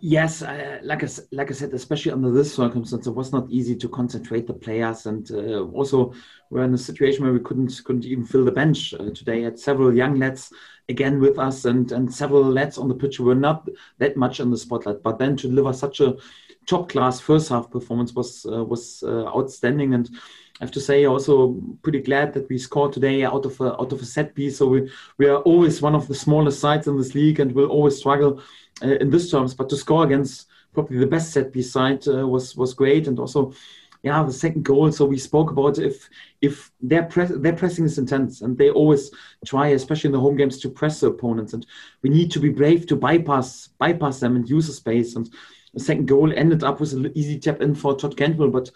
Yes, uh, like I like I said, especially under this circumstance, it was not easy to concentrate the players, and uh, also we're in a situation where we couldn't couldn't even fill the bench uh, today. Had several young lads again with us, and and several lads on the pitch who were not that much in the spotlight. But then to deliver such a top class first half performance was uh, was uh, outstanding, and I have to say also pretty glad that we scored today out of a, out of a set piece. So we we are always one of the smallest sides in this league, and will always struggle uh, in this terms. But to score against probably the best set piece side uh, was was great, and also. Yeah, the second goal. So we spoke about if if their press their pressing is intense and they always try, especially in the home games, to press the opponents. And we need to be brave to bypass bypass them and use the space. And the second goal ended up with an easy tap in for Todd Cantwell, but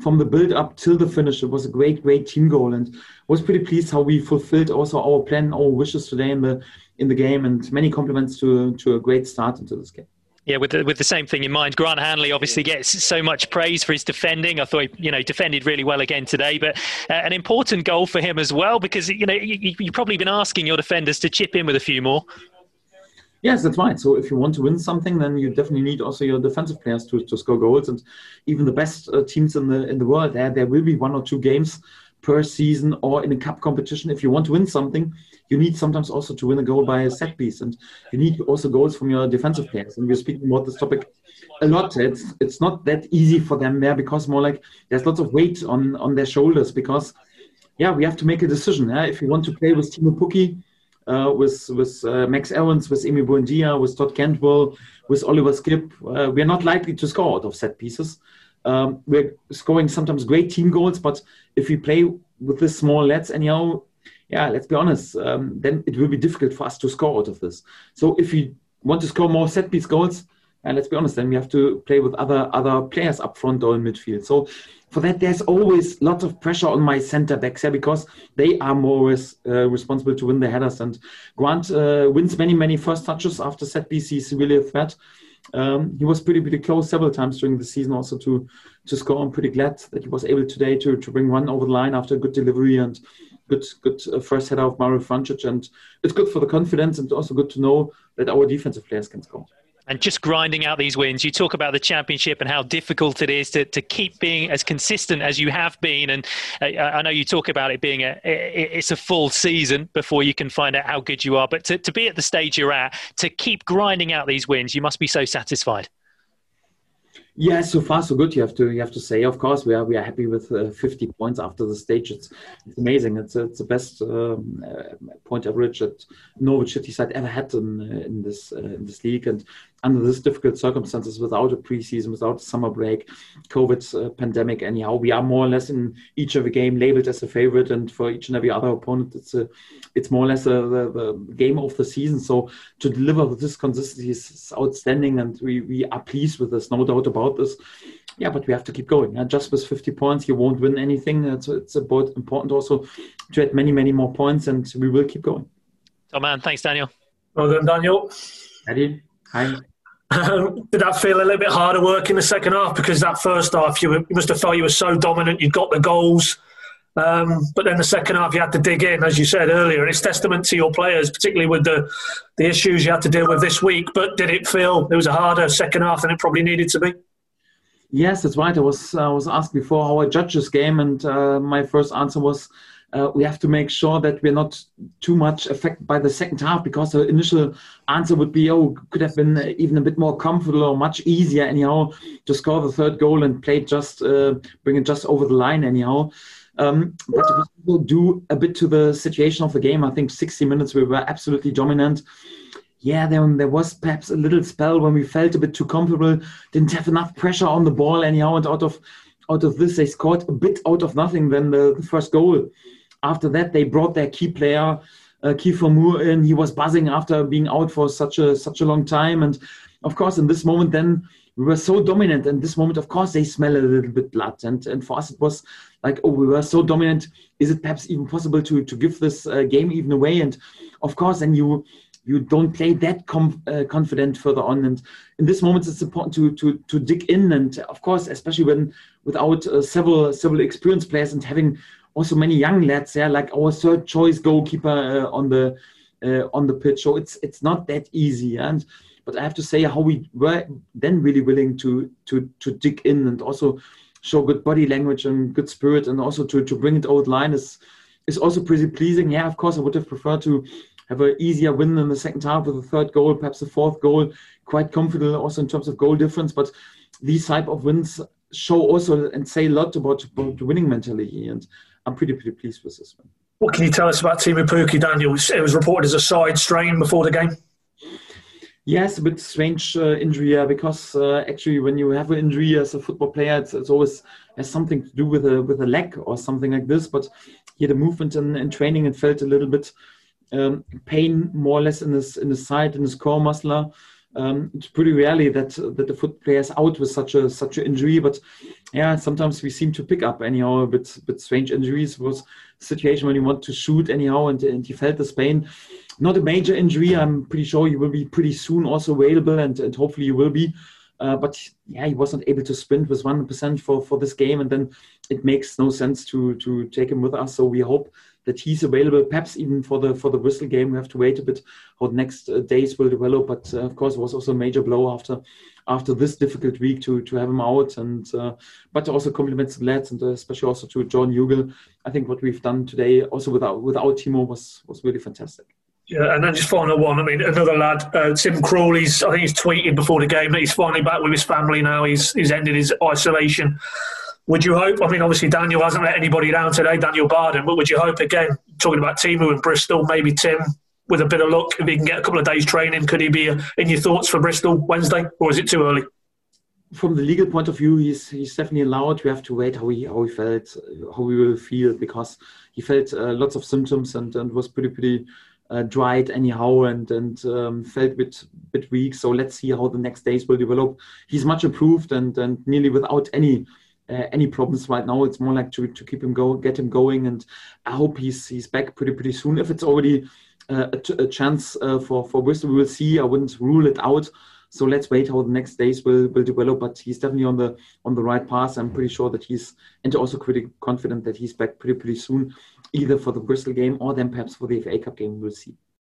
from the build up till the finish, it was a great, great team goal, and was pretty pleased how we fulfilled also our plan, our wishes today in the in the game, and many compliments to to a great start into this game. Yeah, with the, with the same thing in mind, Grant Hanley obviously gets so much praise for his defending. I thought he, you know, defended really well again today, but uh, an important goal for him as well because you know you, you've probably been asking your defenders to chip in with a few more. Yes, that's right. So if you want to win something, then you definitely need also your defensive players to, to score goals. And even the best uh, teams in the in the world, there there will be one or two games per season or in a cup competition. If you want to win something, you need sometimes also to win a goal by a set piece, and you need also goals from your defensive players. And we're speaking about this topic a lot. It's it's not that easy for them there because more like there's lots of weight on on their shoulders because yeah, we have to make a decision. Yeah? If you want to play with Teemu Pukki uh, with with uh, Max Aarons, with Emi Buendia, with Todd Cantwell, with Oliver Skipp. Uh, we're not likely to score out of set pieces. Um, we're scoring sometimes great team goals, but if we play with this small lads, anyhow, yeah, let's be honest, um, then it will be difficult for us to score out of this. So if we want to score more set piece goals, and let's be honest, then we have to play with other other players up front or in midfield. So for that, there's always lots of pressure on my center backs here because they are more uh, responsible to win the headers. And Grant uh, wins many, many first touches after set piece. He's really a threat. Um, he was pretty, pretty close several times during the season also to to score. I'm pretty glad that he was able today to to bring one over the line after a good delivery and good good uh, first header of Mario Vrancic. And it's good for the confidence and also good to know that our defensive players can score and just grinding out these wins. You talk about the championship and how difficult it is to, to keep being as consistent as you have been. And uh, I know you talk about it being a it's a full season before you can find out how good you are. But to, to be at the stage you're at, to keep grinding out these wins, you must be so satisfied. Yeah, so far so good. You have to you have to say. Of course, we are we are happy with uh, 50 points after the stage. It's, it's amazing. It's it's the best um, uh, point average that Norwich City side ever had in uh, in this uh, in this league. And under this difficult circumstances, without a preseason, without a summer break, COVID uh, pandemic, anyhow, we are more or less in each of the game labeled as a favorite, and for each and every other opponent, it's a, it's more or less a, the, the game of the season. So to deliver with this consistency is outstanding, and we we are pleased with this, no doubt about this. Yeah, but we have to keep going. Yeah? Just with 50 points, you won't win anything. It's, it's important also to add many, many more points, and we will keep going. Oh man, thanks, Daniel. Well done, Daniel. Eddie, hi. Um, did that feel a little bit harder work in the second half? Because that first half, you, were, you must have felt you were so dominant, you got the goals. Um, but then the second half, you had to dig in, as you said earlier. And it's testament to your players, particularly with the, the issues you had to deal with this week. But did it feel it was a harder second half than it probably needed to be? Yes, that's right. I was I was asked before how I judge this game, and uh, my first answer was uh, we have to make sure that we're not too much affected by the second half because the initial answer would be, oh, could have been even a bit more comfortable or much easier anyhow to score the third goal and play just, uh, bring it just over the line anyhow. Um, but we do a bit to the situation of the game. I think 60 minutes we were absolutely dominant. Yeah, there, there was perhaps a little spell when we felt a bit too comfortable, didn't have enough pressure on the ball anyhow, and out of out of this they scored a bit out of nothing than the, the first goal after that, they brought their key player, uh, Kiefer Moore, in. He was buzzing after being out for such a such a long time, and of course, in this moment, then we were so dominant. And this moment, of course, they smell a little bit blood. And and for us, it was like, oh, we were so dominant. Is it perhaps even possible to to give this uh, game even away? And of course, and you you don't play that com- uh, confident further on. And in this moment, it's important to to to dig in. And of course, especially when without uh, several several experienced players and having also many young lads yeah, like our third choice goalkeeper uh, on the uh, on the pitch. So it's it's not that easy. And but I have to say how we were then really willing to to to dig in and also show good body language and good spirit, and also to to bring it out line is is also pretty pleasing. Yeah, of course, I would have preferred to have an easier win in the second half with a third goal, perhaps a fourth goal. Quite comfortable also in terms of goal difference, but these type of wins show also and say a lot about, about the winning mentality, and I'm pretty pretty pleased with this one. What can you tell us about Teemu Pukki, Daniel? It was reported as a side strain before the game. Yes, a bit strange uh, injury uh, because uh, actually when you have an injury as a football player, it's, it's, always has something to do with a with a leg or something like this. But he had a movement in, in training and felt a little bit um, pain more or less in his in his side in his core muscle. Um, it's pretty rarely that that the foot player is out with such a such an injury, but yeah, sometimes we seem to pick up anyhow a bit strange injuries. Was a situation when you want to shoot anyhow, and, and he felt the pain. Not a major injury. I'm pretty sure he will be pretty soon also available, and, and hopefully he will be. Uh, but yeah, he wasn't able to sprint with 100% for, for this game, and then it makes no sense to to take him with us. So we hope that he's available, perhaps even for the for the Bristol game. We have to wait a bit how the next uh, days will develop. But uh, of course, it was also a major blow after after this difficult week to to have him out. And uh, but also compliments the lads and uh, especially also to Jordan Hugill. I think what we've done today, also without without Teemu, was was really fantastic. Yeah, and then just final one. I mean, another lad, uh, Tim Krul's. I think he's tweeted before the game that he's finally back with his family now. He's he's ended his isolation. Would you hope? I mean, obviously Daniel hasn't let anybody down today, Daniel Barden. But would you hope again, talking about Teemu and Bristol, maybe Tim, with a bit of luck, if he can get a couple of days training, could he be uh, in your thoughts for Bristol Wednesday, or is it too early? From the legal point of view, he's he's definitely allowed. We have to wait how he how he felt, how he will feel, because he felt uh, lots of symptoms and, and was pretty pretty uh, dried anyhow and and um, felt a bit bit weak. So let's see how the next days will develop. He's much improved and and nearly without any uh, any problems right now. It's more like to, to keep him go, get him going, and I hope he's he's back pretty pretty soon. If it's already uh, a, chance uh, for for Bristol, we will see. I wouldn't rule it out. So let's wait how the next days will, will develop. But he's definitely on the on the right path. I'm pretty sure that he's and also pretty confident that he's back pretty pretty soon, either for the Bristol game or then perhaps for the FA Cup game. We'll see.